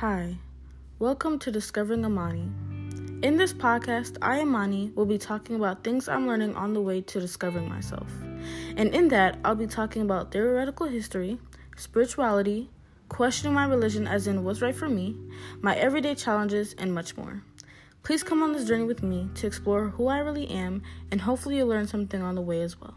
Hi, welcome to Discovering Aamani. In this podcast, I, Aamani, will be talking about things I'm learning on the way to discovering myself. And in that, I'll be talking about theoretical history, spirituality, questioning my religion as in what's right for me, my everyday challenges, and much more. Please come on this journey with me to explore who I really am, and hopefully, you'll learn something on the way as well.